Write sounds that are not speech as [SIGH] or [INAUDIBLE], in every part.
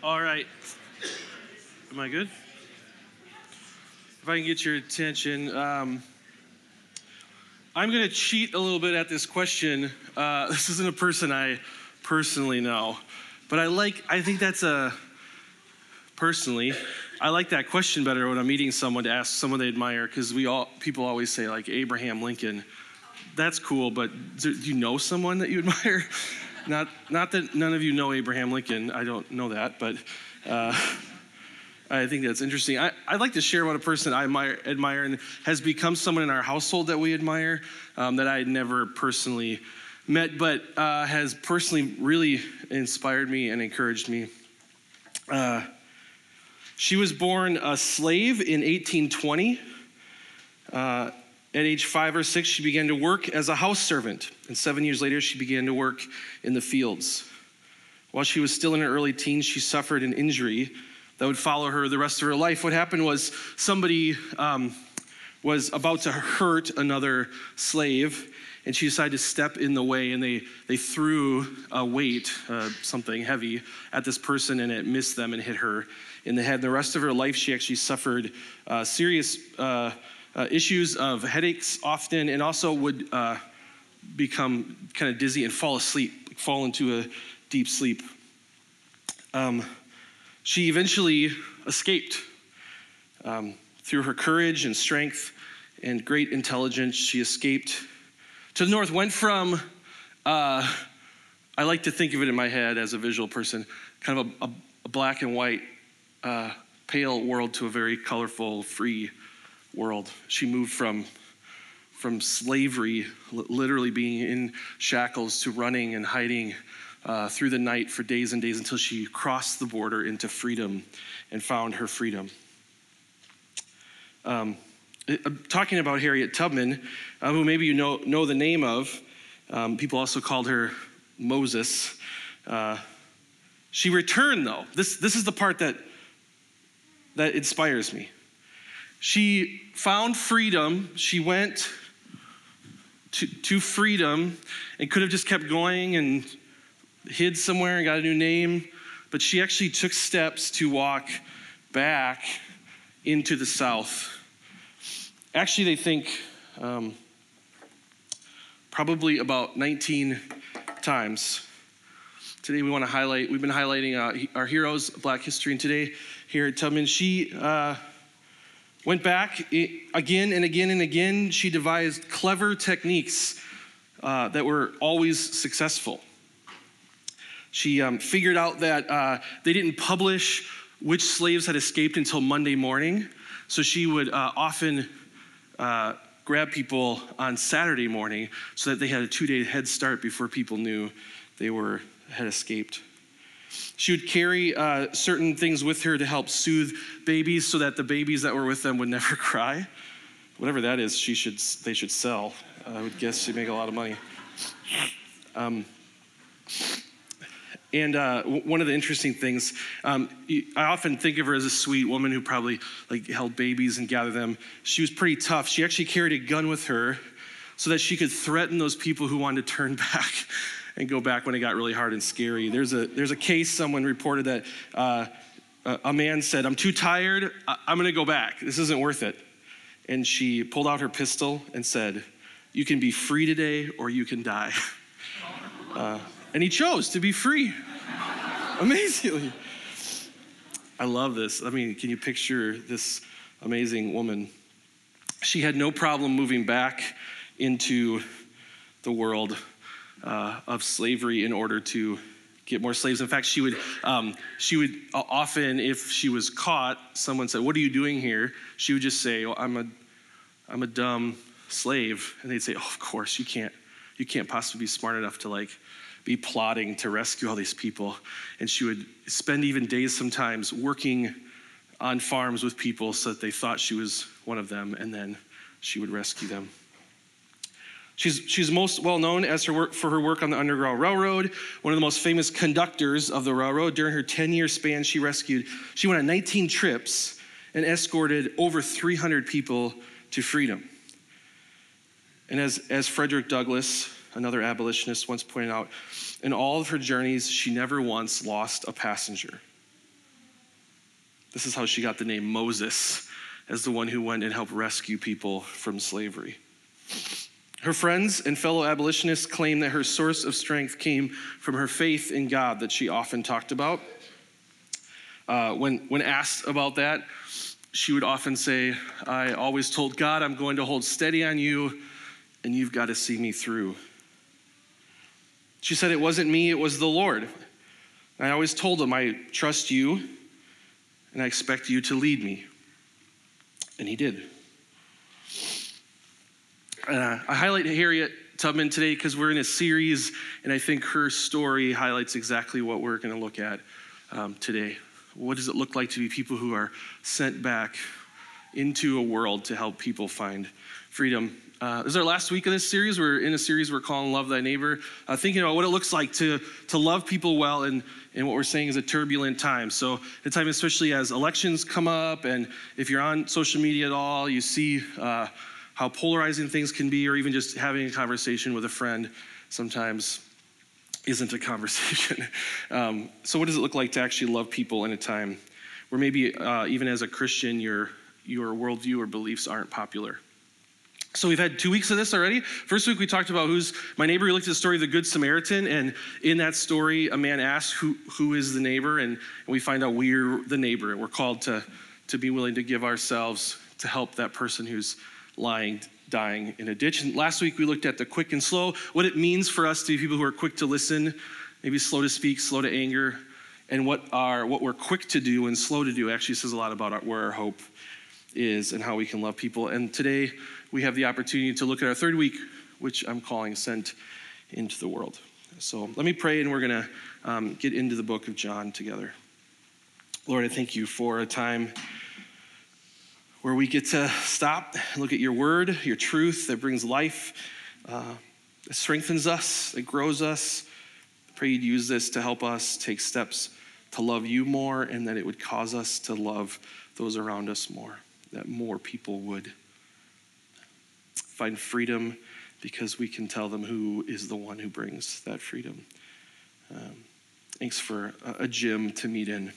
All right. Am I good? If I can get your attention, um, I'm going to cheat a little bit at this question. Uh, [LAUGHS] this isn't a person I personally know, but I like. I think that's a personally. I like that question better when I'm meeting someone to ask someone they admire because we all people always say like Abraham Lincoln. That's cool, but do you know someone that you [LAUGHS] admire? Not not that none of you know Abraham Lincoln. I don't know that, but. Uh, I think that's interesting. I, would like to share about a person I admire, admire, and has become someone in our household that we admire um, that I had never personally met, but uh, has personally really inspired me and encouraged me. Uh, she was born a slave in 1820. At age five or six, she began to work as a house servant, and seven years later, she began to work in the fields. While she was still in her early teens, she suffered an injury that would follow her the rest of her life. What happened was somebody um, was about to hurt another slave, and she decided to step in the way, and they, they threw a weight, uh, something heavy, at this person, and it missed them and hit her in the head. The rest of her life, she actually suffered uh, serious uh issues of headaches often, and also would uh, become kind of dizzy and fall asleep, fall into a deep sleep. Um, she eventually escaped. Um, through her courage and strength and great intelligence, she escaped to the north, went from, uh, I like to think of it in my head as a visual person, kind of a, a, a black and white, uh, pale world to a very colorful, free world. She moved from from slavery, literally being in shackles, to running and hiding uh, through the night for days and days until she crossed the border into freedom and found her freedom. Um, uh, talking about Harriet Tubman, uh, who maybe you know, know the name of, um, people also called her Moses. Uh, she returned, though. This, this is the part that, that inspires me. She found freedom. She went to, to freedom and could have just kept going and hid somewhere and got a new name, but she actually took steps to walk back into the South. Actually, they think um, probably about 19 times. Today, we want to highlight, we've been highlighting uh, our heroes, Black History, and today Harriet Tubman, she uh, went back again and again and again. She devised clever techniques uh, that were always successful. She um, figured out that uh, they didn't publish which slaves had escaped until Monday morning. So she would uh, often uh, grab people on Saturday morning so that they had a two day head start before people knew they were had escaped. She would carry uh, certain things with her to help soothe babies so that the babies that were with them would [LAUGHS] never cry. Whatever that is, she should, they should sell. I would guess she'd make a lot of money. Um, and uh, one of the interesting things, um, I often think of her as a sweet woman who probably like held babies and gathered them. She was pretty tough. She actually carried a gun with her so that she could threaten those people who wanted to turn [LAUGHS] back and go back when it got really hard and scary. There's a there's a case someone reported that uh, a man said, "I'm too tired. I'm to go back. This isn't worth it." And she pulled out her pistol and said, "You can be free today, or you can die." [LAUGHS] Uh, and he chose to be free. [LAUGHS] Amazingly. I love this. I mean, can you picture this amazing woman? She had no problem moving back into the world uh, of slavery in order to get more slaves. In fact, she would, um, she would often, if she was caught, someone said, "What are you doing here?" She would just say, well, "I'm a, I'm a dumb slave," and they'd say, "Oh, of course you can't, you can't possibly be smart enough to like be plotting to rescue all these people. And she would spend even days sometimes working on farms with people so that they thought she was one of them, and then she would rescue them. She's, she's most well known as her work, for her work on the Underground Railroad, one of the most famous conductors of the railroad. During her 10 year span, she rescued, she went on 19 trips and escorted over 300 people to freedom. And as, as Frederick Douglass, another abolitionist once pointed out, in all of her journeys, she never once lost a passenger. This is how she got the name Moses, as the one who went and helped rescue people from slavery. Her friends and fellow abolitionists claim that her source of strength came from her faith in God that she often talked about. Uh, when, when asked about that, she would often say, I always told God I'm going to hold steady on you, and you've got to see me through. She said, It wasn't me, it was the Lord. I always told him, I trust you, and I expect you to lead me. And he did. Uh, I highlight Harriet Tubman today because we're in a series, and I think her story highlights exactly what we're going to look at um, today. What does it look like to be people who are sent back into a world to help people find freedom? Uh, this is our last week of this series. We're in a series we're calling Love Thy Neighbor, uh, thinking about what it looks like to, to love people well in, in what we're saying is a turbulent time. So, a time especially as elections come up, and if you're on social media at all, you see uh, how polarizing things can be, or even just having a conversation with a friend sometimes isn't a [LAUGHS] conversation. um, so, what does it look like to actually love people in a time where maybe uh, even as a Christian, your, your worldview or beliefs aren't popular? So we've had two weeks of this already. First week we talked about who's my neighbor. We looked at the story of the Good Samaritan, and in that story, a man asks who who is the neighbor, and, and we find out we're the neighbor. We're called to to be willing to give ourselves to help that person who's lying, dying in a ditch. And last week we looked at the quick and slow, what it means for us to be people who are quick to listen, maybe slow to speak, slow to anger, and what are what we're quick to do and slow to do actually says a lot about our, where our hope is and how we can love people. And today we have the opportunity to look at our third week, which I'm calling Sent into the World. So let me pray, and we're going to um, get into the book of John together. Lord, I thank you for a time where we get to stop, look at your word, your truth that brings life, uh, that strengthens us, that grows us. I pray you'd use this to help us take steps to love you more and that it would cause us to love those around us more, that more people would find freedom because we can tell them who is the one who brings that freedom. Um, thanks for a gym to meet in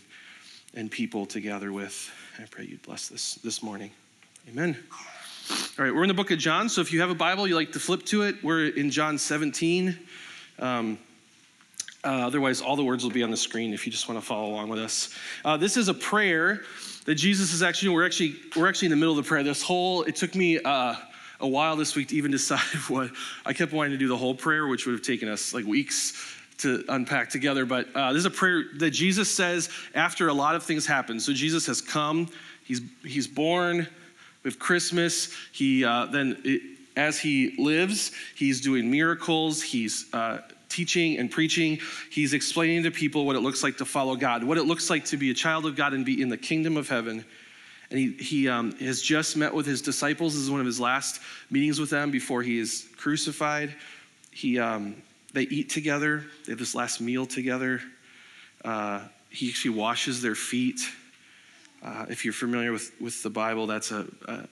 and people to gather with. I pray you'd bless this this morning. Amen. All right, we're in the book of John, so if you have a Bible, you like to flip to it. We're in John 17. Um, uh, otherwise, all the words will be on the screen if you just want to follow along with us. Uh, this is a prayer that Jesus is actually. We're actually we're actually in the middle of the prayer. This whole it took me uh, a while this week to even [LAUGHS] decide what I kept wanting to do the whole prayer, which would have taken us like weeks to unpack together. But uh, this is a prayer that Jesus says after a lot of things happen. So Jesus has come, he's, he's born with Christmas. He uh, then, it, as he lives, he's doing miracles, he's uh, teaching and preaching. He's explaining to people what it looks like to follow God, what it looks like to be a child of God and be in the kingdom of heaven. And he, he um, has just met with his disciples. This is one of his last meetings with them before he is crucified. He, um, they eat together, they have this last meal together. Uh, he actually washes their feet. Uh, if you're familiar with, with the Bible, that's a,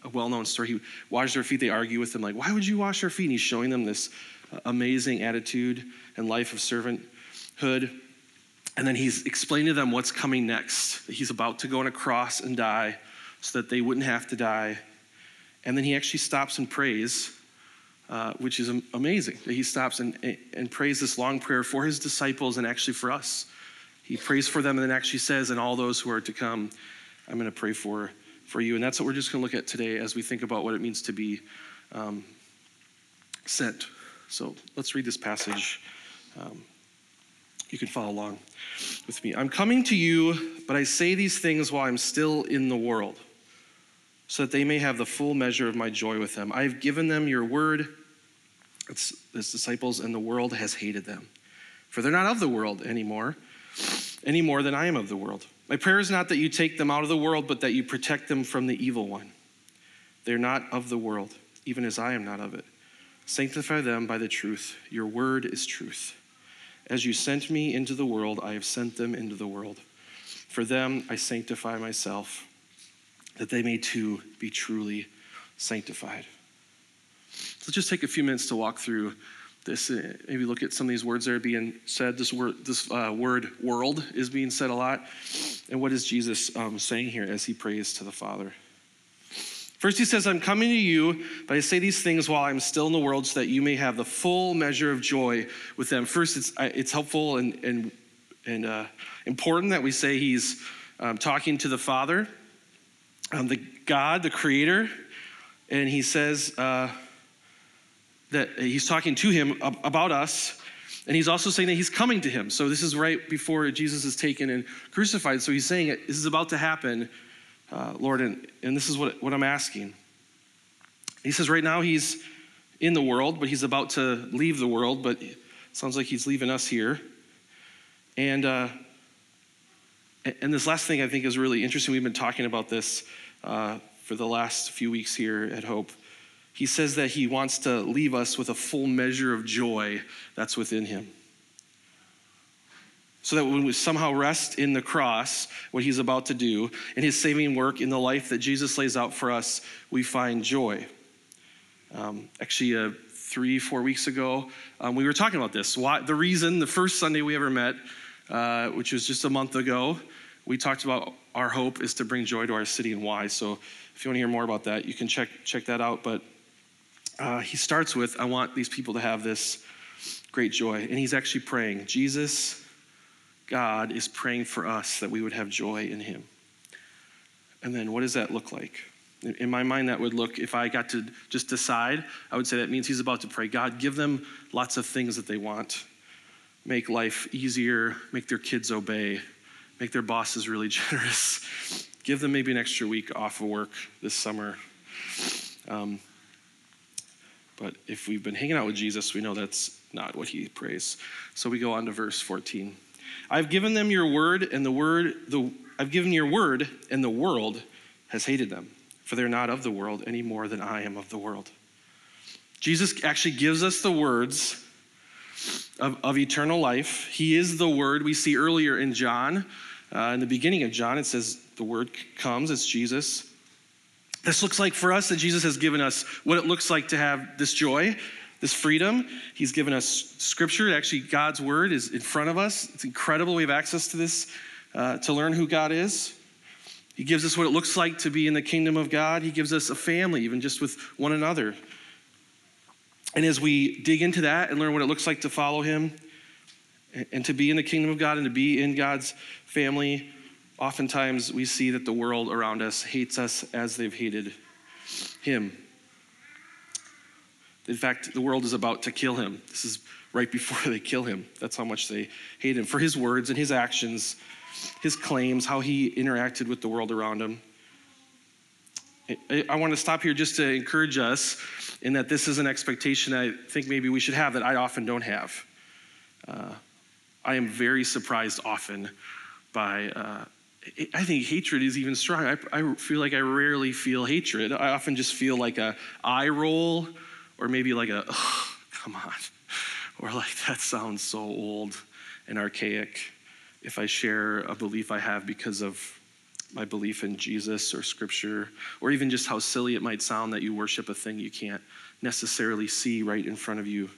a, well known story. He washes their feet. They argue with him, like, why would you wash our feet? And he's showing them this uh, amazing attitude and life of servanthood. And then he's explaining to them what's coming next. He's about to go on a cross and die so that they wouldn't have to die. And then he actually stops and prays uh, which is amazing. That he stops and, and prays this long prayer for his disciples and actually for us. He prays for them and then actually says, and all those who are to come, I'm going to pray for, for you. And that's what we're just going to look at today as we think about what it means to be um, sent. So let's read this passage. Um, you can follow along with me. I'm coming to you, but I say these things while I'm still in the world, so that they may have the full measure of my joy with them. I have given them your word it's his disciples, and the world has hated them. For they're not of the world anymore, any more than I am of the world. My prayer is not that you take them out of the world, but that you protect them from the evil one. They're not of the world, even as I am not of it. Sanctify them by the truth. Your word is truth. As you sent me into the world, I have sent them into the world. For them I sanctify myself, that they may too be truly sanctified. Let's just take a few minutes to walk through this. Uh, maybe look at some of these words that are being said. This word, this uh, word "world" is being said a lot. And what is Jesus um, saying here as he prays to the Father? First, he says, I'm coming to you, but I say these things while I'm still in the world so that you may have the full measure of joy with them. First, it's, it's helpful and, and, and uh, important that we say he's um, talking to the Father, um, the God, the Creator, and he says uh, that he's talking to him about us, and he's also saying that he's coming to him. So this is right before Jesus is taken and crucified. So he's saying this is about to happen uh, Lord, and, and this is what, what I'm asking. He says, right now he's in the world, but he's about to leave the world, but sounds like he's leaving us here. And, uh, and this last thing I think is really interesting. We've been talking about this uh, for the last few weeks here at Hope. He says that he wants to leave us with a full measure of joy that's within him so that when we somehow rest in the cross, what he's about to do, in his saving work, in the life that Jesus lays out for us, we find joy. Um, actually, uh, three, four weeks ago, um, we were talking about this. Why, the reason, the first Sunday we ever met, uh, which was just a month ago, we talked about our hope is to bring joy to our city and why. So if you want to hear more about that, you can check, check that out. But uh, he starts with, I want these people to have this great joy. And he's actually praying, Jesus, God is praying for us that we would have joy in Him. And then what does that look like? In my mind, that would look, if I got to just decide, I would say that means He's about to pray God, give them lots of things that they want. Make life easier, make their kids obey, make their bosses really [LAUGHS] generous, give them maybe an extra week off of work this summer. Um, but if we've been hanging out with Jesus, we know that's not what he prays. So we go on to verse 14. I've given them your word, and the word, the, I've given your word, and the world has hated them, for they're not of the world any more than I am of the world. Jesus actually gives us the words of, of eternal life. He is the word. We see earlier in John, uh, in the beginning of John, it says the word comes, it's Jesus. This looks like for us that Jesus has given us what it looks like to have this joy this freedom. He's given us scripture. Actually, God's word is in front of us. It's incredible. We have access to this uh, to learn who God is. He gives us what it looks like to be in the kingdom of God. He gives us a family, even just with one another. And as we dig into that and learn what it looks like to follow Him and to be in the kingdom of God and to be in God's family, oftentimes we see that the world around us hates us as they've hated Him. In fact, the world is about to kill him. This is right before [LAUGHS] they kill him. That's how much they hate him for his words and his actions, his claims, how he interacted with the world around him. I want to stop here just to encourage us in that this is an expectation I think maybe we should have that I often don't have. Uh, I am very surprised often by, uh, I think hatred is even strong. I, I, feel like I rarely feel hatred. I often just feel like a eye roll or maybe like a, oh, come on, [LAUGHS] or like that sounds so old and archaic if I share a belief I have because of my belief in Jesus or scripture, or even just how silly it might sound that you worship a thing you can't necessarily see right in front of you.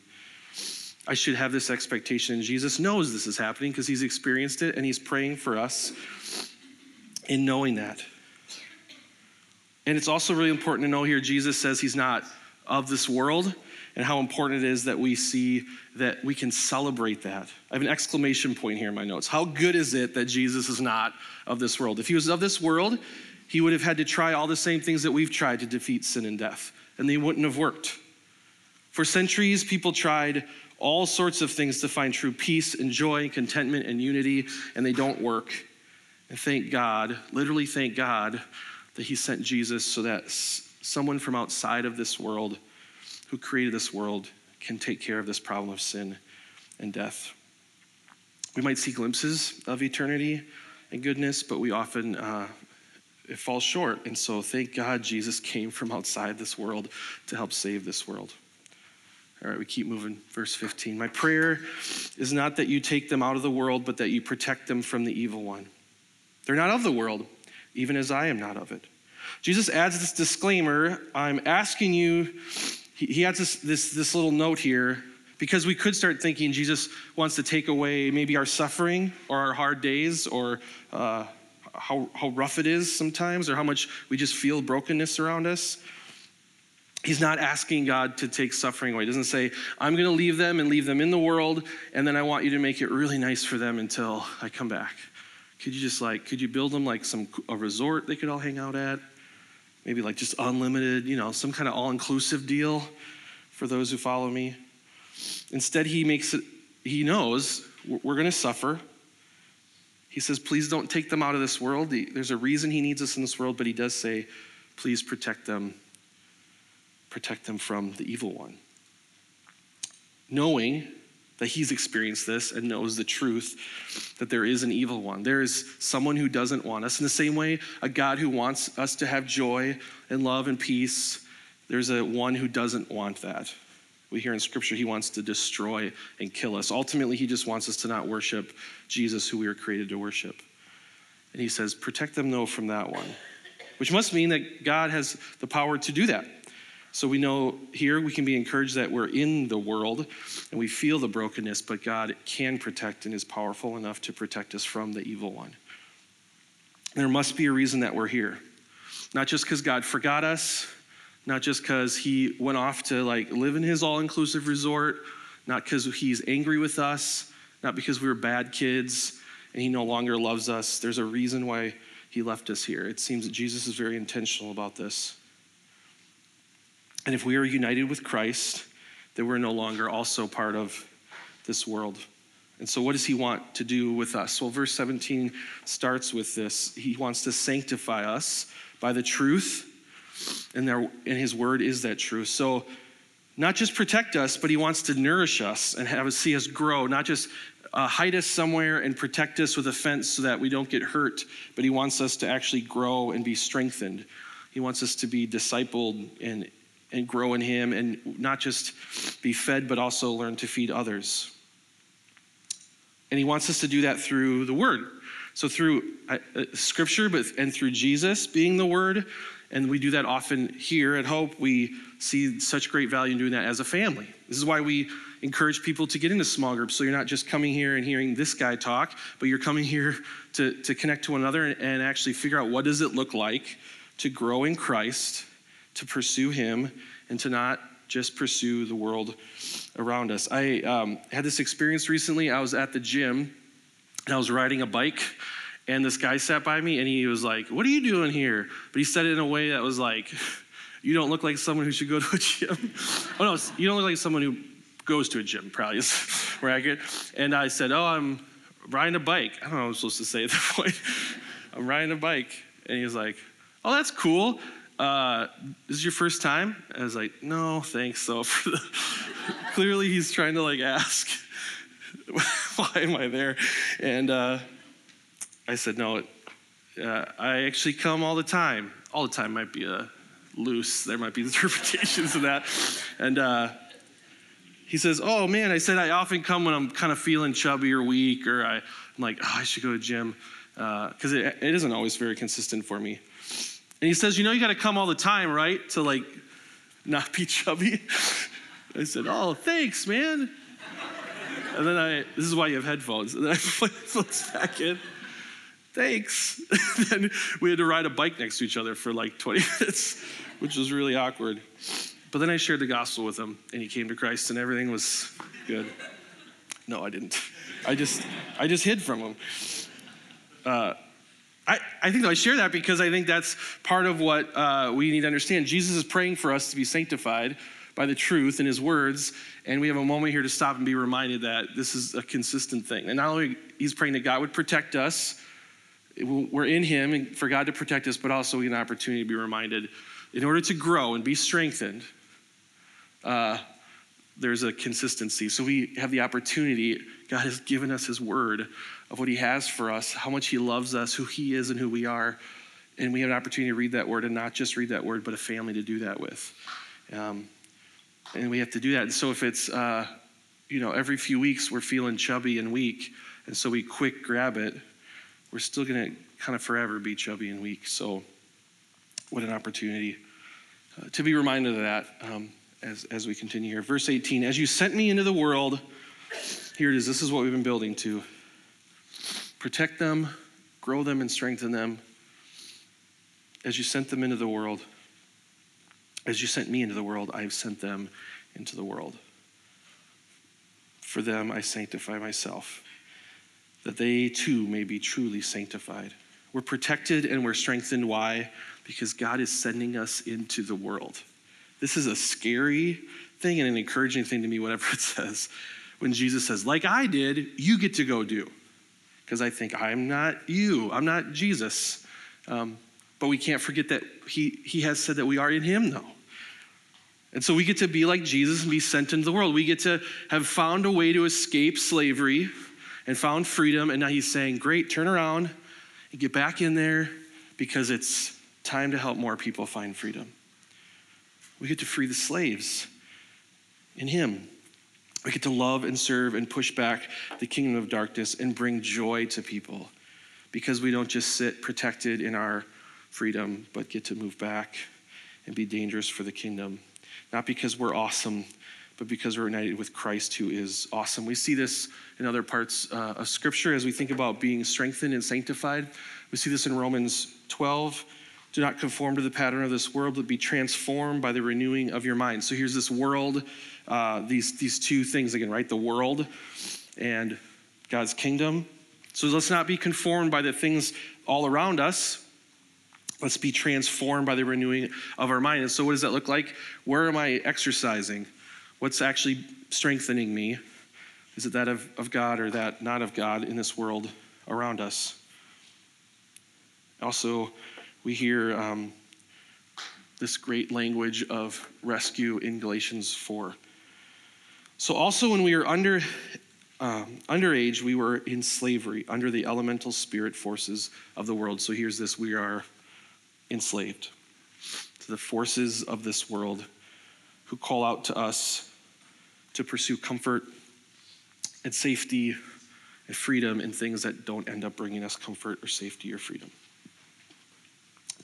I should have this expectation. Jesus knows this is happening because he's experienced it and he's praying for us in knowing that. And it's also really important to know here Jesus says he's not of this world and how important it is that we see that we can celebrate that. I have an exclamation point here in my notes. How good is it that Jesus is not of this world? If he was of this world, he would have had to try all the same things that we've tried to defeat sin and death, and they wouldn't have worked. For centuries, people tried all sorts of things to find true peace and joy, contentment and unity, and they don't work. And thank God, literally thank God, that He sent Jesus so that someone from outside of this world who created this world can take care of this problem of sin and death. We might see glimpses of eternity and goodness, but we often uh, it falls short. And so, thank God Jesus came from outside this world to help save this world. All right, we keep moving. Verse 15. My prayer is not that you take them out of the world, but that you protect them from the evil one. They're not of the world, even as I am not of it. Jesus adds this disclaimer I'm asking you, he adds this, this, this little note here because we could start thinking Jesus wants to take away maybe our suffering or our hard days or uh, how, how rough it is sometimes or how much we just feel brokenness around us. He's not asking God to take suffering away. He doesn't say, I'm going to leave them and leave them in the world, and then I want you to make it really nice for them until I come back. Could you just like, could you build them like some a resort they could all hang out at? Maybe like just unlimited, you know, some kind of all-inclusive deal for those who follow me. Instead, he makes it, he knows we're going to suffer. He says, please don't take them out of this world. There's a reason he needs us in this world, but he does say, please protect them protect them from the evil one. Knowing that he's experienced this and knows the truth that there is an evil one. There is someone who doesn't want us. In the same way, a God who wants us to have joy and love and peace, there's a one who doesn't want that. We hear in scripture he wants to destroy and kill us. Ultimately, he just wants us to not worship Jesus, who we were created to worship. And he says, Protect them, though, from that one, which must mean that God has the power to do that. So we know here we can be encouraged that we're in the world and we feel the brokenness, but God can protect and is powerful enough to protect us from the evil one. There must be a reason that we're here. Not just because God forgot us, not just because he went off to like live in his all-inclusive resort, not because he's angry with us, not because we were bad kids and he no longer loves us. There's a reason why he left us here. It seems that Jesus is very intentional about this. And if we are united with Christ, then we're no longer also part of this world. And so, what does he want to do with us? Well, verse 17 starts with this. He wants to sanctify us by the truth, and, there, and his word is that truth. So, not just protect us, but he wants to nourish us and have us see us grow, not just uh, hide us somewhere and protect us with a fence so that we don't get hurt, but he wants us to actually grow and be strengthened. He wants us to be discipled and and grow in Him and not just be fed, but also learn to feed others. And He wants us to do that through the Word. So through uh, uh, Scripture, but and through Jesus being the Word, and we do that often here at Hope. We see such great value in doing that as a family. This is why we encourage people to get into small groups. So you're not just coming here and hearing this guy talk, but you're coming here to, to connect to one another and, and actually figure out what does it look like to grow in Christ to pursue Him and to not just pursue the world around us. I um, had this experience recently. I was at the gym and I was riding a bike, and this guy sat by me and he was like, What are you doing here? But he said it in a way that was like, You don't look like someone who should go to a gym. [LAUGHS] oh, no, you don't look like someone who goes to a gym, probably is [LAUGHS] get. And I said, Oh, I'm riding a bike. I don't know what I'm supposed to say at [LAUGHS] that point. I'm riding a bike. And he was like, Oh, that's cool uh, this is your first time? I was like, no, thanks. So [LAUGHS] clearly he's trying to like ask, [LAUGHS] why am I there? And uh, I said, no, uh, I actually come all the time. All the time might be a loose. There might be [LAUGHS] interpretations of that. And uh, he says, oh man, I said I often come when I'm kind of feeling chubby or weak, or I, am like, oh, I should go to gym because uh, it, it isn't always very consistent for me. And he says, You know, you got to come all the time, right? To like not be chubby. [LAUGHS] I said, Oh, thanks, man. And then I, this is why you have headphones. And then I [LAUGHS] headphones back in. Thanks. [LAUGHS] then we had to ride a bike next to each other for like 20 minutes, which was really awkward. But then I shared the gospel with him, and he came to Christ, and everything was good. No, I didn't. I just, I just hid from him. Uh, I, I think I share that because I think that's part of what uh, we need to understand. Jesus is praying for us to be sanctified by the truth in his words, and we have a moment here to stop and be reminded that this is a consistent thing. And not only he's praying that God would protect us, we're in him and for God to protect us, but also an opportunity to be reminded in order to grow and be strengthened, uh, there's a consistency. So we have the opportunity, God has given us his word of what he has for us, how much he loves us, who he is, and who we are. And we have an opportunity to read that word and not just read that word, but a family to do that with. Um, and we have to do that. And so if it's, uh, you know, every few weeks we're feeling chubby and weak, and so we quick grab it, we're still going to kind of forever be chubby and weak. So, what an opportunity uh, to be reminded of that um, as, as we continue here. Verse 18 As you sent me into the world, here it is, this is what we've been building to protect them grow them and strengthen them as you sent them into the world. As you sent me into the world, I have sent them into the world. For them I sanctify myself, that they too may be truly sanctified. We're protected and we're strengthened. Why? Because God is sending us into the world. This is a scary thing and an encouraging thing to me, whatever [LAUGHS] it says. When Jesus says, like I did, you get to go do. Because I think, I'm not you, I'm not Jesus. Um, but we can't forget that he, he has said that we are in him, though. And so we get to be like Jesus and be sent into the world. We get to have found a way to escape slavery and found freedom. And now he's saying, Great, turn around and get back in there because it's time to help more people find freedom. We get to free the slaves in him. We get to love and serve and push back the kingdom of darkness and bring joy to people because we don't just sit protected in our freedom, but get to move back and be dangerous for the kingdom not because we're awesome, but because we're united with Christ who is awesome. We see this in other parts uh, of Scripture as we think about being strengthened and sanctified. We see this in Romans 12. Do not conform to the pattern of this world, but be transformed by the renewing of your mind. So here's this world, uh, these, these two things again, right? The world and God's kingdom. So let's not be conformed by the things all around us, Let's be transformed by the renewing of our mind. And so, what does that look like? Where am I exercising? What's actually strengthening me? Is it that of, of God or that not of God in this world around us? Also, we hear um, this great language of rescue in Galatians 4. So, also, when we were under, um, underage, we were in slavery under the elemental spirit forces of the world. So, here's this we are enslaved to the forces of this world who call out to us to pursue comfort and safety and freedom in things that don't end up bringing us comfort or safety or freedom.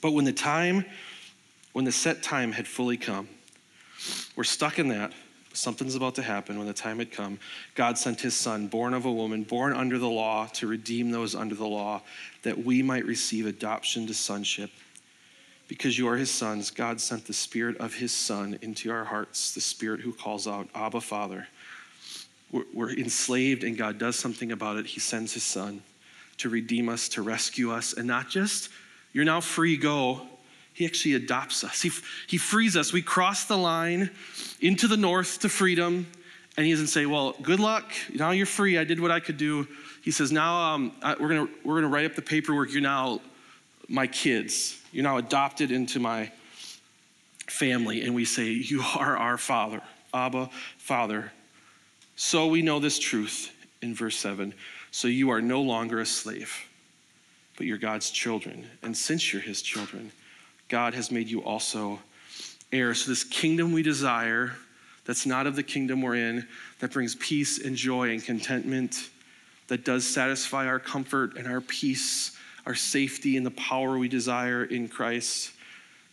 But when the time, when the set time had fully come, we're stuck in that. Something's about to happen when the time had come. God sent his son, born of a woman, born under the law, to redeem those under the law, that we might receive adoption to sonship. Because you are his sons, God sent the spirit of his son into our hearts, the spirit who calls out, Abba, Father. We're, we're enslaved, and God does something about it. He sends his son to redeem us, to rescue us, and not just, you're now free, go. He actually adopts us. He, he frees us. We cross the line into the north to freedom, and he doesn't say, Well, good luck. Now you're free. I did what I could do. He says, Now um, we're going we're gonna write up the paperwork. You're now my kids. You're now adopted into my family. And we say, You are our Father, Abba, Father. So we know this truth in verse 7. So you are no longer a slave, but you're God's children. And since you're his children, God has made you also heirs. So this kingdom we desire, that's not of the kingdom we're in, that brings peace and joy and contentment, that does satisfy our comfort and our peace our safety and the power we desire in Christ.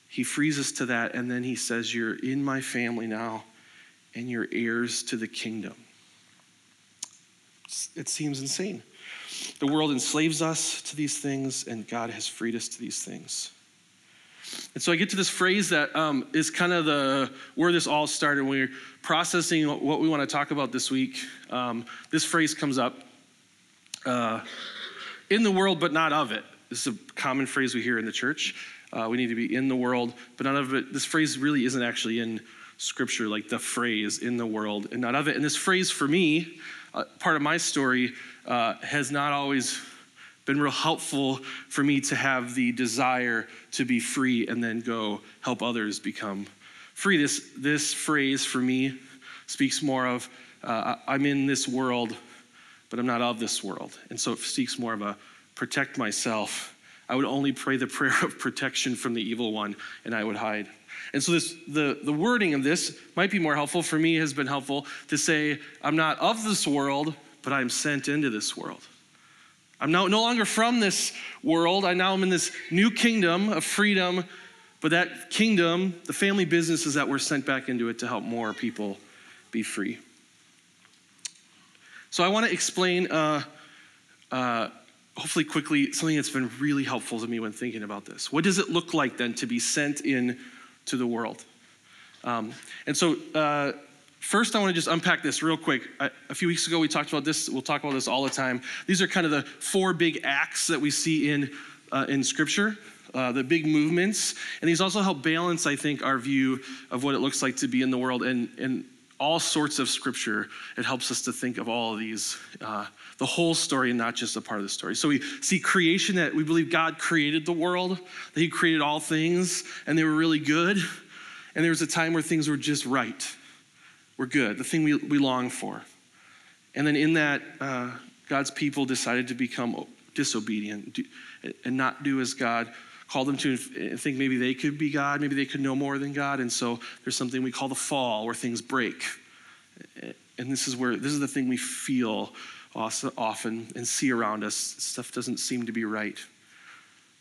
He frees us to that, and then he says, You're in my family now, and you're heirs to the kingdom. It seems insane. The world enslaves us to these things, and God has freed us to these things. And so I get to this phrase that um, is kind of the where this all started. When we're processing what we want to talk about this week, um, this phrase comes up. Uh, in the world, but not of it. This is a common phrase we hear in the church. Uh, we need to be in the world, but not of it. This phrase really isn't actually in scripture, like the phrase in the world and not of it. And this phrase for me, uh, part of my story, uh, has not always been real helpful for me to have the desire to be free and then go help others become free. This, this phrase for me speaks more of uh, I'm in this world, but I'm not of this world. And so it seeks more of a protect myself. I would only pray the [LAUGHS] prayer of protection from the evil one, and I would hide. And so this the, the wording of this might be more helpful. For me, has been helpful to say, I'm not of this world, but I'm sent into this world. I'm now no longer from this world. I now am in this new kingdom of freedom, but that kingdom, the family business is that we're sent back into it to help more people be free. So I want to explain uh, uh, hopefully quickly something that's been really helpful to me when thinking about this. What does it look like then to be sent in to the world? Um, and so, uh, first, I want to just unpack this real quick. A few weeks ago, we talked about this. We'll talk about this all the time. These are kind of the four big acts that we see in uh, in Scripture. Uh, the big movements, and these also help balance, I think, our view of what it looks like to be in the world. And, and all sorts of scripture, it helps us to think of all of these, uh, the whole story and not just a part of the story. So we see creation that we believe God created the world, that He created all things, and they were really good. And there was a time where things were just right, were good, the thing we, we long for. And then in that, uh, God's people decided to become disobedient and not do as God called them to think maybe they could be God, maybe they could know more than God. And so there's something we call the fall where things break. And this is where, this is the thing we feel often and see around us. Stuff doesn't seem to be right.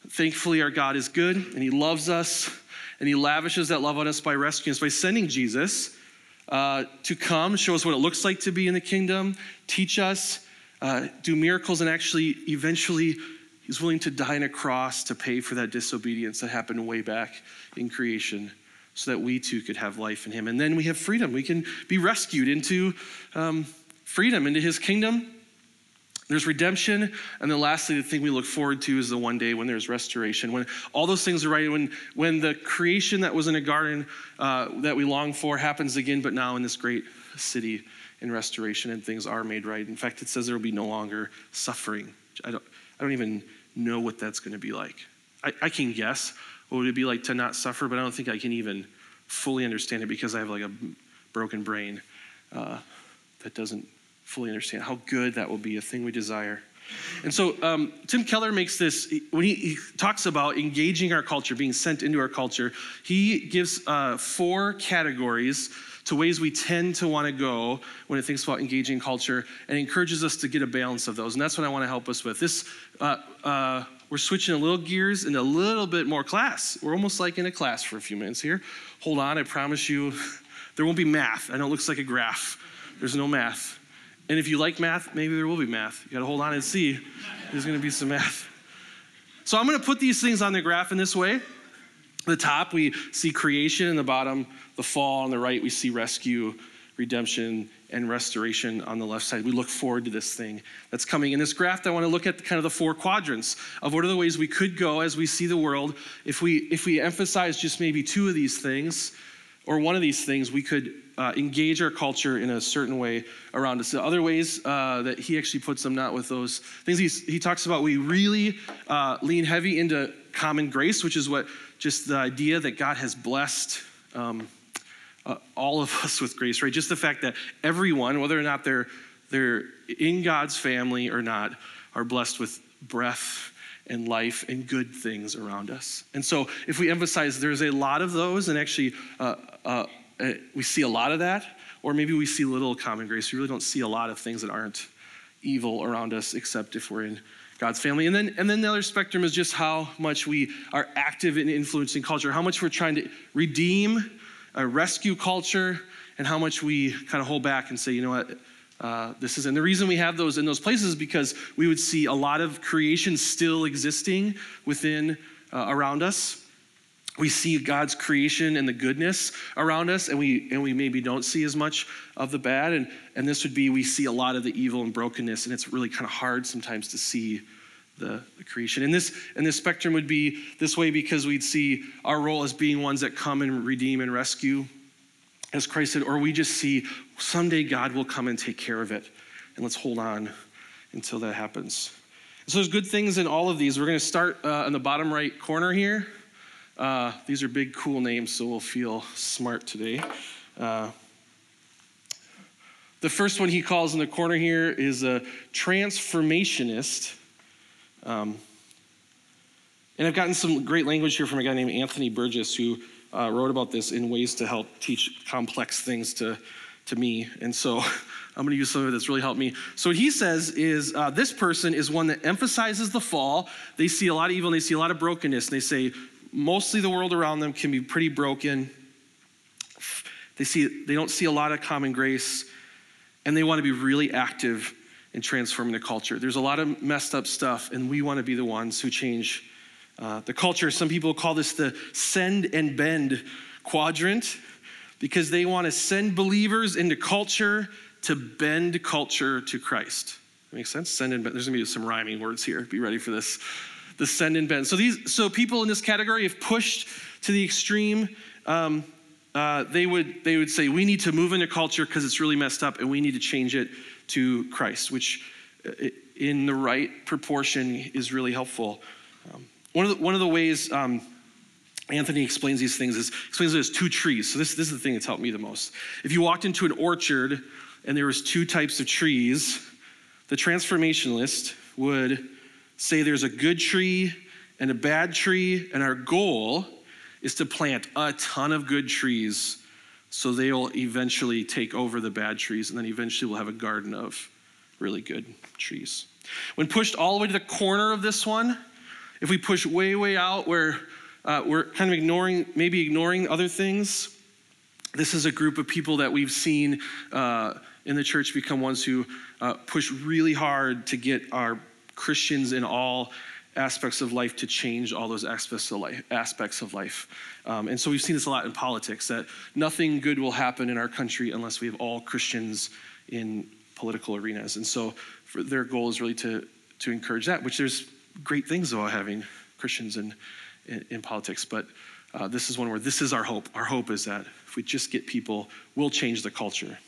Thankfully, our God is good and He loves us and He lavishes that love on us by rescuing us, by sending Jesus uh, to come, show us what it looks like to be in the kingdom, teach us, uh, do miracles, and actually eventually He's willing to die on a cross to pay for that disobedience that happened way back in creation so that we too could have life in Him. And then we have freedom. We can be rescued into um, freedom, into His kingdom. There's redemption. And then lastly, the thing we look forward to is the one day when there's restoration, when all those things are right, when, when the creation that was in a garden uh, that we long for happens again, but now in this great city in restoration and things are made right. In fact, it says there will be no longer suffering. I don't, I don't even know what that's going to be like. I, I can guess what would it be like to not suffer, but I don't think I can even fully understand it because I have like a broken brain uh, that doesn't fully understand how good that will be, a thing we desire. And so um, Tim Keller makes this, when he, he, talks about engaging our culture, being sent into our culture, he gives uh, four categories to ways we tend to want to go when it thinks about engaging culture and encourages us to get a balance of those. And that's what I want to help us with. This, uh, uh, we're switching a little gears and a little bit more class. We're almost like in a class for a few minutes here. Hold on, I promise you, [LAUGHS] there won't be math. I know it looks like a graph. There's no math. And if you like math, maybe there will be math. You got to hold on and see. There's to be some math. So I'm to put these things on the graph in this way. the top, we see creation, and the bottom, the fall. On the right, we see rescue, redemption, and restoration on the left side. We look forward to this thing that's coming. In this graph, I want to look at kind of the four quadrants of what are the ways we could go as we see the world. If we if we emphasize just maybe two of these things, or one of these things, we could uh, engage our culture in a certain way around us. The other ways uh, that he actually puts them, not with those things, He's, he talks about we really uh, lean heavy into common grace, which is what just the idea that God has blessed um, uh, all of [LAUGHS] us with grace, right? Just the fact that everyone, whether or not they're they're in God's family or not, are blessed with breath and life and good things around us. And so, if we emphasize there's a lot of those, and actually uh, uh, uh, we see a lot of that, or maybe we see little common grace. We really don't see a lot of things that aren't evil around us, except if we're in God's family. And then, and then the other spectrum is just how much we are active in influencing culture, how much we're trying to redeem, uh, rescue culture, and how much we kind of hold back and say, you know what, uh, this is. And the reason we have those in those places is because we would see a lot of creation still existing within, uh, around us we see God's creation and the goodness around us, and we and we maybe don't see as much of the bad. And and this would be we see a lot of the evil and brokenness, and it's really kind of hard sometimes to see the, the creation. And this and this spectrum would be this way because we'd see our role as being ones that come and redeem and rescue, as Christ said, or we just see someday God will come and take care of it. And let's hold on until that happens. So there's good things in all of these. We're going to start uh, in the bottom right corner here. Uh, these are big, cool names, so we'll feel smart today. Uh, the first one he calls in the corner here is a transformationist. Um, and I've gotten some great language here from a guy named Anthony Burgess who uh, wrote about this in ways to help teach complex things to, to me. And so [LAUGHS] I'm going to use some of it that's really helped me. So, what he says is uh, this person is one that emphasizes the fall. They see a lot of evil and they see a lot of brokenness. And they say, mostly the world around them can be pretty broken. They, see, they don't see a lot of common grace, and they want to be really active in transforming the culture. There's a lot of messed up stuff, and we want to be the ones who change uh, the culture. Some people call this the send and bend quadrant because they want to send believers into culture to bend culture to Christ. Makes sense? Send and bend. There's gonna be some rhyming words here. Be ready for this. The send and bend. So these, so people in this category have pushed to the extreme. Um, uh, they would they would say we need to move into culture because it's really messed up, and we need to change it to Christ, which uh, in the right proportion is really helpful. Um, one of the, one of the ways um, Anthony explains these things is explains it as two trees. So this, this is the thing that's helped me the most. If you walked into an orchard and there was two types of trees, the transformationalist would say there's a good tree and a bad tree, and our goal is to plant a ton of good trees so they'll eventually take over the bad trees, and then eventually we'll have a garden of really good trees. When pushed all the way to the corner of this one, if we push way, way out where uh, we're kind of ignoring, maybe ignoring other things, this is a group of people that we've seen uh, in the church become ones who uh, push really hard to get our Christians in all aspects of life to change all those aspects of life. Aspects of life. Um, and so we've seen this a lot in politics that nothing good will happen in our country unless we have all Christians in political arenas. And so their goal is really to, to encourage that, which there's great things about having Christians in, in, in politics. But uh, this is one where this is our hope. Our hope is that if we just get people, we'll change the culture.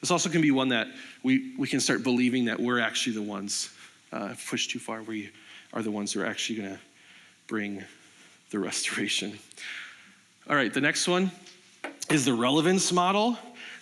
This also can be one that we, we can start believing that we're actually the ones, uh, pushed too far, we are the ones who are actually going to bring the restoration. All right, the next one is the relevance model.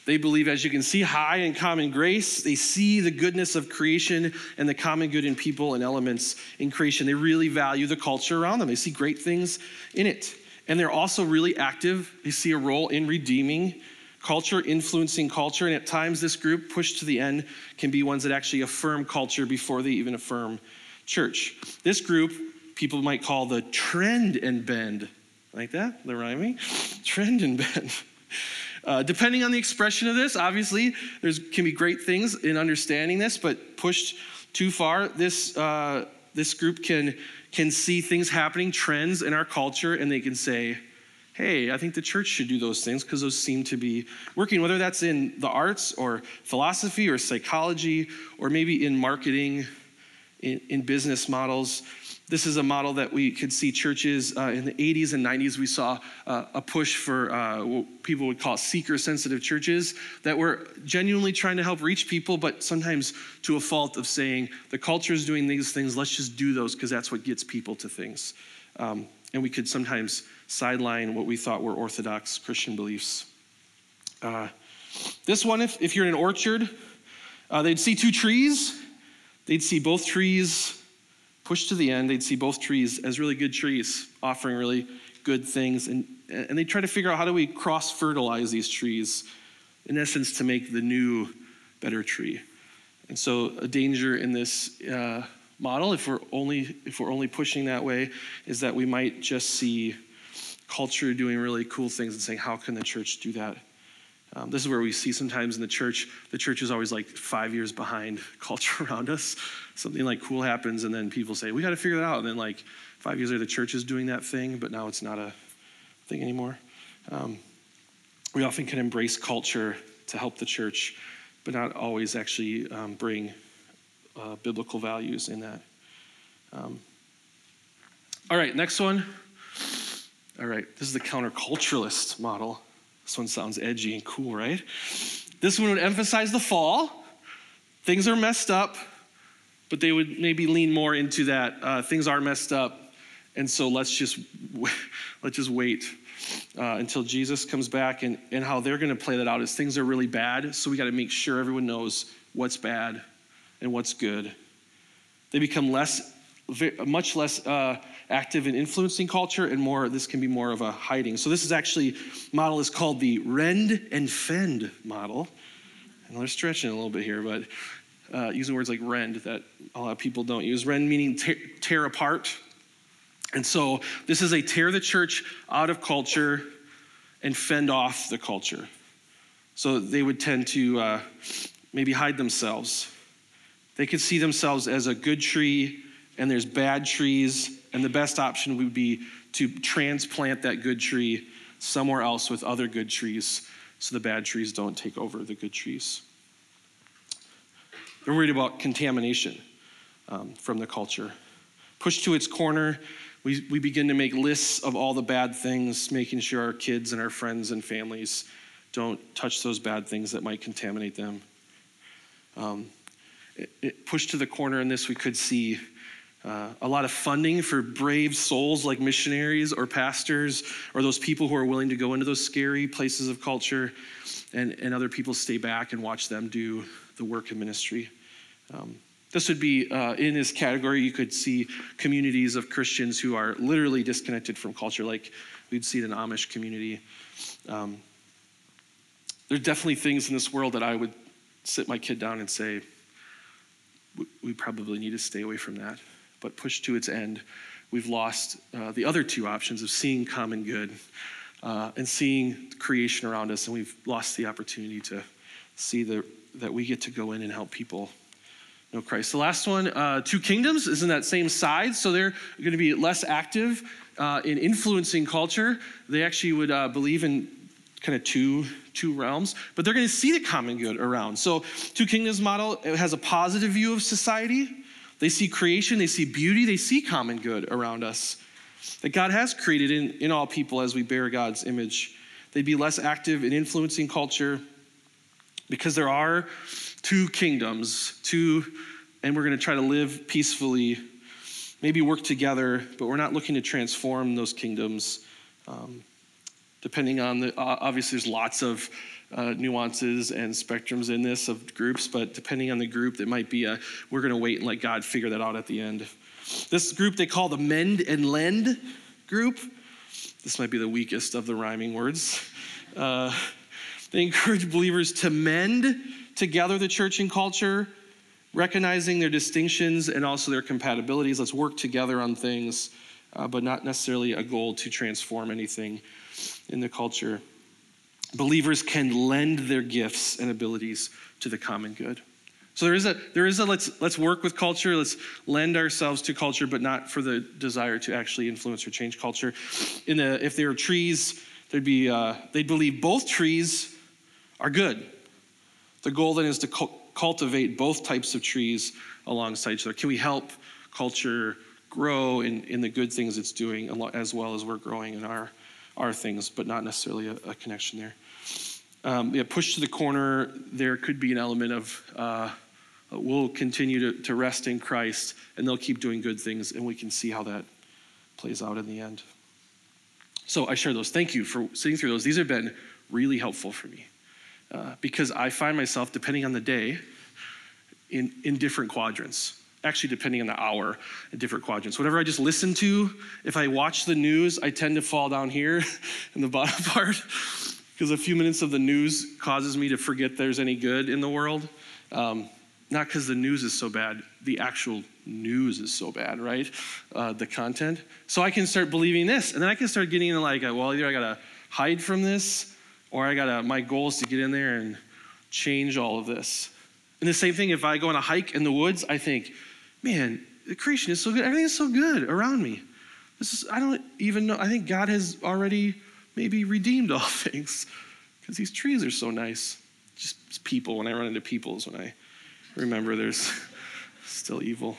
They believe, as you can see, high in common grace. They see the goodness of creation and the common good in people and elements in creation. They really value the culture around them. They see great things in it. And they're also really active. They see a role in redeeming culture, influencing culture. And at times, this group, pushed to the end, can be ones that actually affirm culture before they even affirm church. This group, people might call the trend and bend. Like that? The rhyming? [LAUGHS] Trend and bend. [LAUGHS] Uh, depending on the expression of this, obviously, there can be great things in understanding this, but pushed too far, this, uh, this group can, can see things happening, trends in our culture, and they can say, hey, I think the church should do those things because those seem to be working, whether that's in the arts or philosophy or psychology or maybe in marketing in, in business models. This is a model that we could see churches uh, in the 80s and 90s. We saw uh, a push for uh, what people would call seeker sensitive churches that were genuinely trying to help reach people, but sometimes to a fault of saying the culture is doing these things, let's just do those because that's what gets people to things. Um, and we could sometimes sideline what we thought were orthodox Christian beliefs. Uh, this one, if, if you're in an orchard, uh, they'd see two trees they'd see both trees pushed to the end. They'd see both trees as really good trees, offering really good things. And, and they try to figure out how do we cross fertilize these trees, in essence, to make the new, better tree. And so, a danger in this uh, model, if we're only if we're only pushing that way, is that we might just see culture doing really cool things and saying, "How can the church do that?" Um, this is where we see sometimes in the church, the church is always like five years behind [LAUGHS] culture around us. Something like cool happens, and then people say, We got to figure that out. And then, like, five years later, the church is doing that thing, but now it's not a thing anymore. Um, we often can embrace culture to help the church, but not always actually um, bring uh, biblical values in that. Um, all right, next one. All right, this is the counterculturalist model. This one sounds edgy and cool, right? This one would emphasize the fall. Things are messed up, but they would maybe lean more into that. Uh, things are messed up, and so let's just [LAUGHS] let's just wait uh, until Jesus comes back. And, and how they're going to play that out is things are really bad, so we got to make sure everyone knows what's bad and what's good. They become less, much less uh, active in influencing culture and more this can be more of a hiding. So this is actually model is called the rend and fend model. And they're stretching a little bit here but uh, using words like rend that a lot of people don't use. Rend meaning tear, tear apart. And so this is a tear the church out of culture and fend off the culture. So they would tend to uh, maybe hide themselves. They could see themselves as a good tree, and there's bad trees, and the best option would be to transplant that good tree somewhere else with other good trees so the bad trees don't take over the good trees. They're worried about contamination um, from the culture. Pushed to its corner, we, we begin to make lists of all the bad things, making sure our kids and our friends and families don't touch those bad things that might contaminate them. Um, it, it pushed to the corner in this, we could see uh, a lot of funding for brave souls like missionaries or pastors or those people who are willing to go into those scary places of culture, and, and other people stay back and watch them do the work of ministry. Um, this would be uh, in this category, you could see communities of Christians who are literally disconnected from culture, like we'd see in Amish community. Um, there's definitely things in this world that I would sit my kid down and say, we probably need to stay away from that. But pushed to its end, we've lost uh, the other two options of seeing common good uh, and seeing creation around us, and we've lost the opportunity to see the, that we get to go in and help people know Christ. The last one, uh, Two Kingdoms, is in that same side, so they're going to be less active uh, in influencing culture. They actually would uh, believe in kind of two two realms, but they're going to see the common good around. So, Two Kingdoms model has a positive view of society. They see creation, they see beauty, they see common good around us that God has created in, in all people as we bear God's image. They'd be less active in influencing culture because there are two kingdoms, two, and we're going to try to live peacefully, maybe work together, but we're not looking to transform those kingdoms. Um, depending on the, obviously, there's lots of uh, nuances and spectrums in this of groups, but depending on the group, it might be a, we're going to wait and let God figure that out at the end. This group they call the Mend and Lend group. This might be the weakest of the rhyming words. Uh, they encourage believers to mend together the church and culture, recognizing their distinctions and also their compatibilities. Let's work together on things, uh, but not necessarily a goal to transform anything in the culture. Believers can lend their gifts and abilities to the common good. So there is a there is a let's let's work with culture, let's lend ourselves to culture, but not for the desire to actually influence or change culture. In the if there are trees, there'd be uh, they'd believe both trees are good. The goal then is to cu- cultivate both types of trees alongside each other. Can we help culture grow in, in the good things it's doing as well as we're growing in our our things, but not necessarily a, a connection there. Um, yeah, push to the corner, there could be an element of uh, we'll continue to, to rest in Christ and they'll keep doing good things, and we can see how that plays out in the end. So I share those. Thank you for sitting through those. These have been really helpful for me uh, because I find myself, depending on the day, in, in different quadrants actually depending on the hour different quadrants. Whatever I just listen to, if I watch the news, I tend to fall down here [LAUGHS] in the bottom [LAUGHS] part because a few minutes of the news causes me to forget there's any good in the world. Um, not because the news is so bad, the actual news is so bad, right? Uh, the content. So I can start believing this, and then I can start getting into like, well, either I gotta hide from this, or I gotta, my goal is to get in there and change all of this. And the same thing, if I go on a hike in the woods, I think, man, the creation is so good. Everything is so good around me. This is, I don't even know. I think God has already maybe redeemed all [LAUGHS] things because these trees are so nice. Just people, when I run into people, is when I remember there's [LAUGHS] still evil.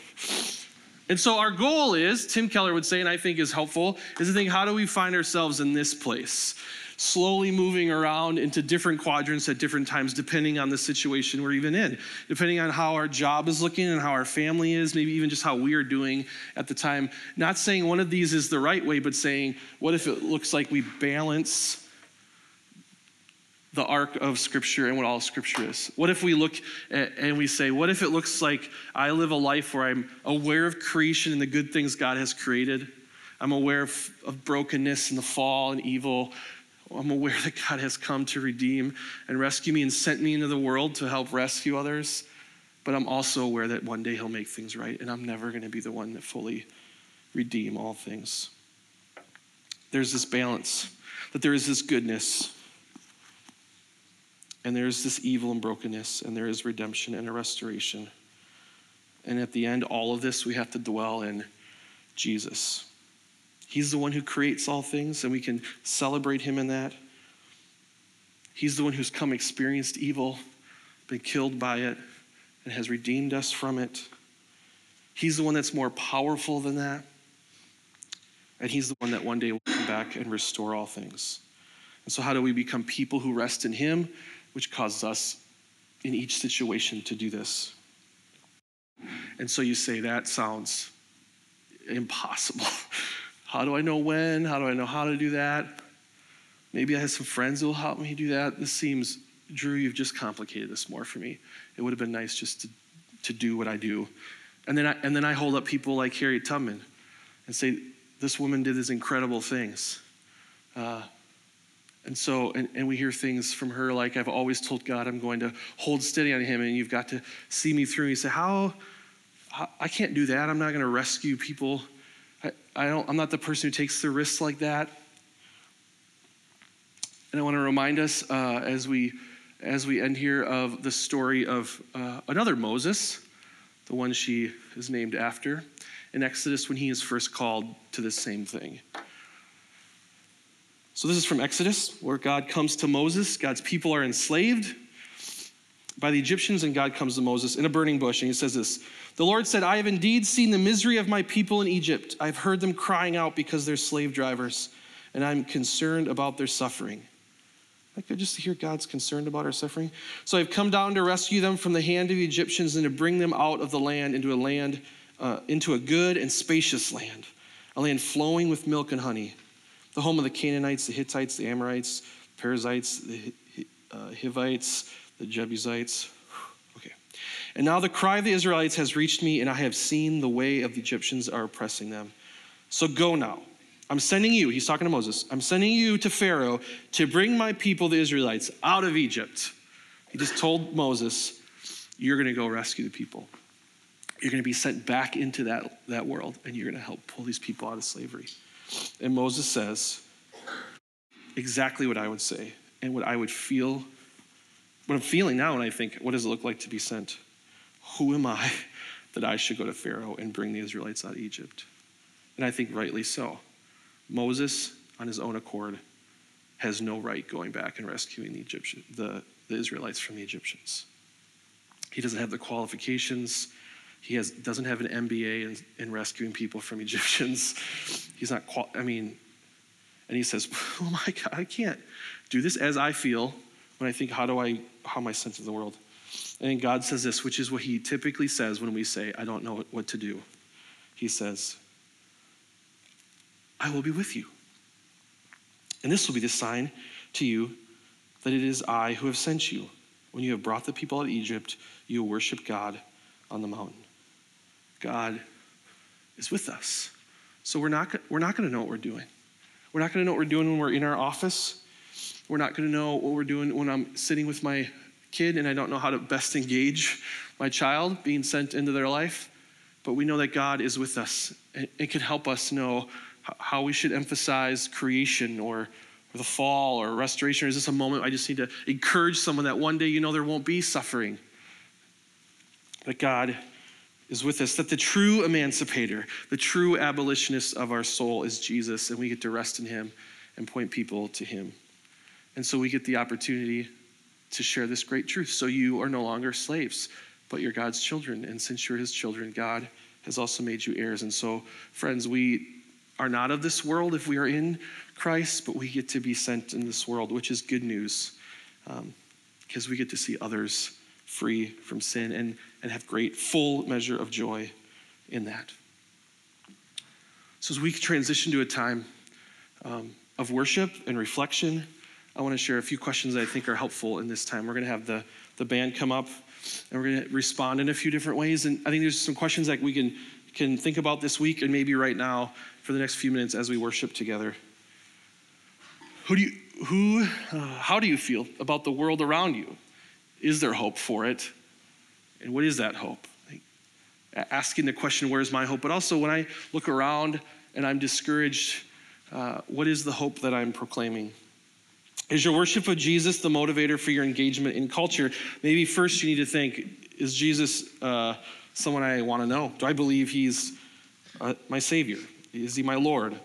And so our goal is, Tim Keller would say, and I think is helpful, is to think how do we find ourselves in this place? Slowly moving around into different quadrants at different times, depending on the situation we're even in, depending on how our job is looking and how our family is, maybe even just how we are doing at the time. Not saying one of these is the right way, but saying, what if it looks like we balance the arc of Scripture and what all Scripture is? What if we look at, and we say, what if it looks like I live a life where I'm aware of creation and the good things God has created? I'm aware of, of brokenness and the fall and evil. I'm aware that God has come to redeem and rescue me and sent me into the world to help rescue others. But I'm also aware that one day He'll make things right, and I'm never going to be the one that fully redeem all things. There's this balance, that there is this goodness, and there is this evil and brokenness, and there is redemption and a restoration. And at the end, all of this, we have to dwell in Jesus. He's the one who creates all things, and we can celebrate him in that. He's the one who's come, experienced evil, been killed by it, and has redeemed us from it. He's the one that's more powerful than that. And he's the one that one day will come back and restore all things. And so, how do we become people who rest in him, which causes us in each situation to do this? And so you say, that sounds impossible. [LAUGHS] How do I know when? How do I know how to do that? Maybe I have some friends who will help me do that. This seems, Drew, you've just complicated this more for me. It would have been nice just to, to do what I do. And then I, and then I hold up people like Harriet Tubman and say, this woman did these incredible things. Uh, and so, and, and we hear things from her like, I've always told God I'm going to hold steady on him, and you've got to see me through. And you say, How? how I can't do that. I'm not going to rescue people. I, don't, I'm not the person who takes the risks like that. And I want to remind us uh, as, we, as we end here of the story of uh, another Moses, the one she is named after, in Exodus when he is first called to this same thing. So, this is from Exodus, where God comes to Moses. God's people are enslaved by the Egyptians, and God comes to Moses in a burning bush, and he says this The Lord said, I have indeed seen the misery of my people in Egypt. I've heard them crying out because they're slave drivers, and I'm concerned about their suffering. I could just hear God's concerned about our suffering. So I've come down to rescue them from the hand of the Egyptians and to bring them out of the land into a land, uh, into a good and spacious land, a land flowing with milk and honey the home of the Canaanites, the Hittites, the Amorites, Perizzites, the uh, Hivites, the Jebusites. Okay. And now the cry of the Israelites has reached me, and I have seen the way of the Egyptians are oppressing them. So go now. I'm sending you, he's talking to Moses, I'm sending you to Pharaoh to bring my people, the Israelites, out of Egypt. He just told Moses, You're going to go rescue the people. You're going to be sent back into that, that world, and you're going to help pull these people out of slavery. And Moses says exactly what I would say and what I would feel, what I'm feeling now when I think, what does it look like to be sent? Who am I [LAUGHS] that I should go to Pharaoh and bring the Israelites out of Egypt? And I think rightly so. Moses, on his own accord, has no right going back and rescuing the, Egyptian, the, the Israelites from the Egyptians. He doesn't have the qualifications. He has, doesn't have an MBA in, in rescuing people from [LAUGHS] Egyptians. He's not, qual- I mean, and he says, [LAUGHS] Oh my God, I can't do this as I feel when I think, How do I, how am I sent to the world? And God says this, which is what he typically says when we say, I don't know what to do. He says, I will be with you. And this will be the sign to you that it is I who have sent you. When you have brought the people out of Egypt, you will worship God on the mountain. God is with us. So we're not, we're not going to know what we're doing. We're not going to know what we're doing when we're in our office. We're not going to know what we're doing when I'm sitting with my kid and I don't know how to best engage my child being sent into their life. But we know that God is with us. It can help us know how we should emphasize creation or, the fall or restoration. Or is this a moment I just need to encourage someone that one day you know there won't be suffering? That God is with us, that the true emancipator, the true abolitionist of our soul is Jesus, and we get to rest in him and point people to him. And so we get the opportunity to share this great truth. So you are no longer slaves, but you're God's children. And since you're his children, God has also made you heirs. And so, friends, we are not of this world if we are in Christ, but we get to be sent in this world, which is good news because um, we get to see others free from sin and, and have great full measure of joy in that. So, as we transition to a time um, of worship and reflection, I want to share a few questions that I think are helpful in this time. We're going to have the, the band come up and we're going to respond in a few different ways. And I think there's some questions that we can, can think about this week and maybe right now for the next few minutes as we worship together. Who do you, who, uh, how do you feel about the world around you? Is there hope for it? And what is that hope? Asking the question, where's my hope? But also, when I look around and I'm discouraged, uh, what is the hope that I'm proclaiming? Is your worship of Jesus the motivator for your engagement in culture? Maybe first you need to think is Jesus uh, someone I want to know? Do I believe he's uh, my Savior? Is he my Lord?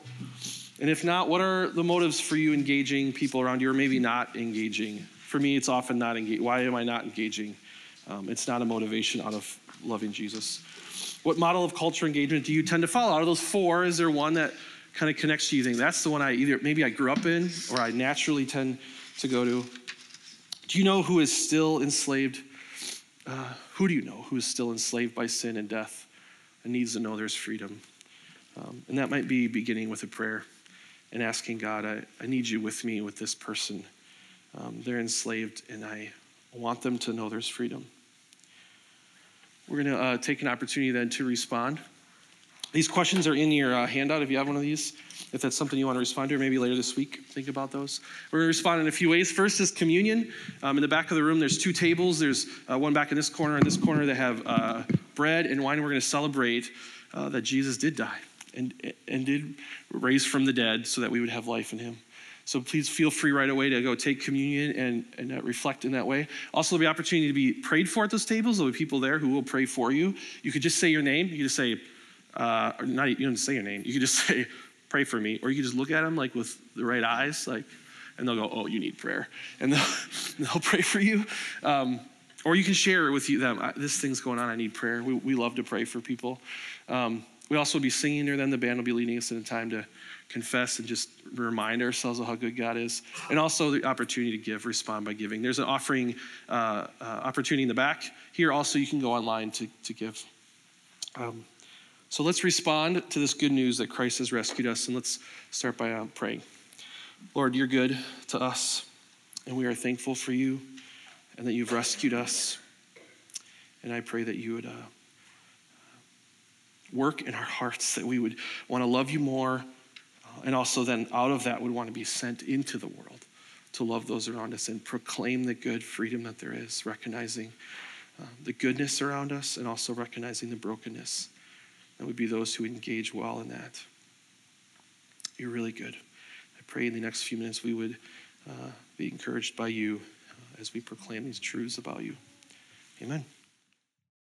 And if not, what are the motives for you engaging people around you or maybe not engaging? For me, it's often not engaging. Why am I not engaging? Um, it's not a motivation out of loving Jesus. What model of culture engagement do you tend to follow? Out of those four, is there one that kind of connects to you? think that's the one I either maybe I grew up in or I naturally tend to go to? Do you know who is still enslaved? Uh, who do you know who is still enslaved by sin and death and needs to know there's freedom? Um, and that might be beginning with a prayer and asking God, I, I need you with me with this person. Um, they're enslaved, and I want them to know there's freedom. We're going to uh, take an opportunity then to respond. These questions are in your uh, handout if you have one of these. If that's something you want to respond to, or maybe later this week, think about those. We're going to respond in a few ways. First is communion. Um, in the back of the room, there's two tables. There's uh, one back in this corner and this corner that have uh, bread and wine. We're going to celebrate uh, that Jesus did die and, and did raise from the dead so that we would have life in him. So please feel free right away to go take communion and, and uh, reflect in that way. Also, there'll be opportunity to be prayed for at those tables. There'll be people there who will pray for you. You could just say your name. You could just say, uh, or not, you don't say your name. You can just [LAUGHS] say, pray for me. Or you can just look at them like with the right eyes, like, and they'll go, oh, you need prayer. And they'll, [LAUGHS] they'll pray for you. Um, or you can share with you them, this thing's going on, I need prayer. We, we love to pray for people. Um, we also will be singing there, then the band will be leading us in a time to confess and just remind ourselves of how good God is. And also the opportunity to give, respond by giving. There's an offering uh, uh, opportunity in the back. Here also, you can go online to, to give. Um, so let's respond to this good news that Christ has rescued us, and let's start by uh, praying. Lord, you're good to us, and we are thankful for you and that you've rescued us. And I pray that you would uh, work in our hearts, that we would want to love you more, uh, and also then out of that would want to be sent into the world to love those around us and proclaim the good freedom that there is, recognizing uh, the goodness around us and also recognizing the brokenness. That would be those who engage well in that. You're really good. I pray in the next few minutes we would uh, be encouraged by you uh, as we proclaim these truths about you. Amen.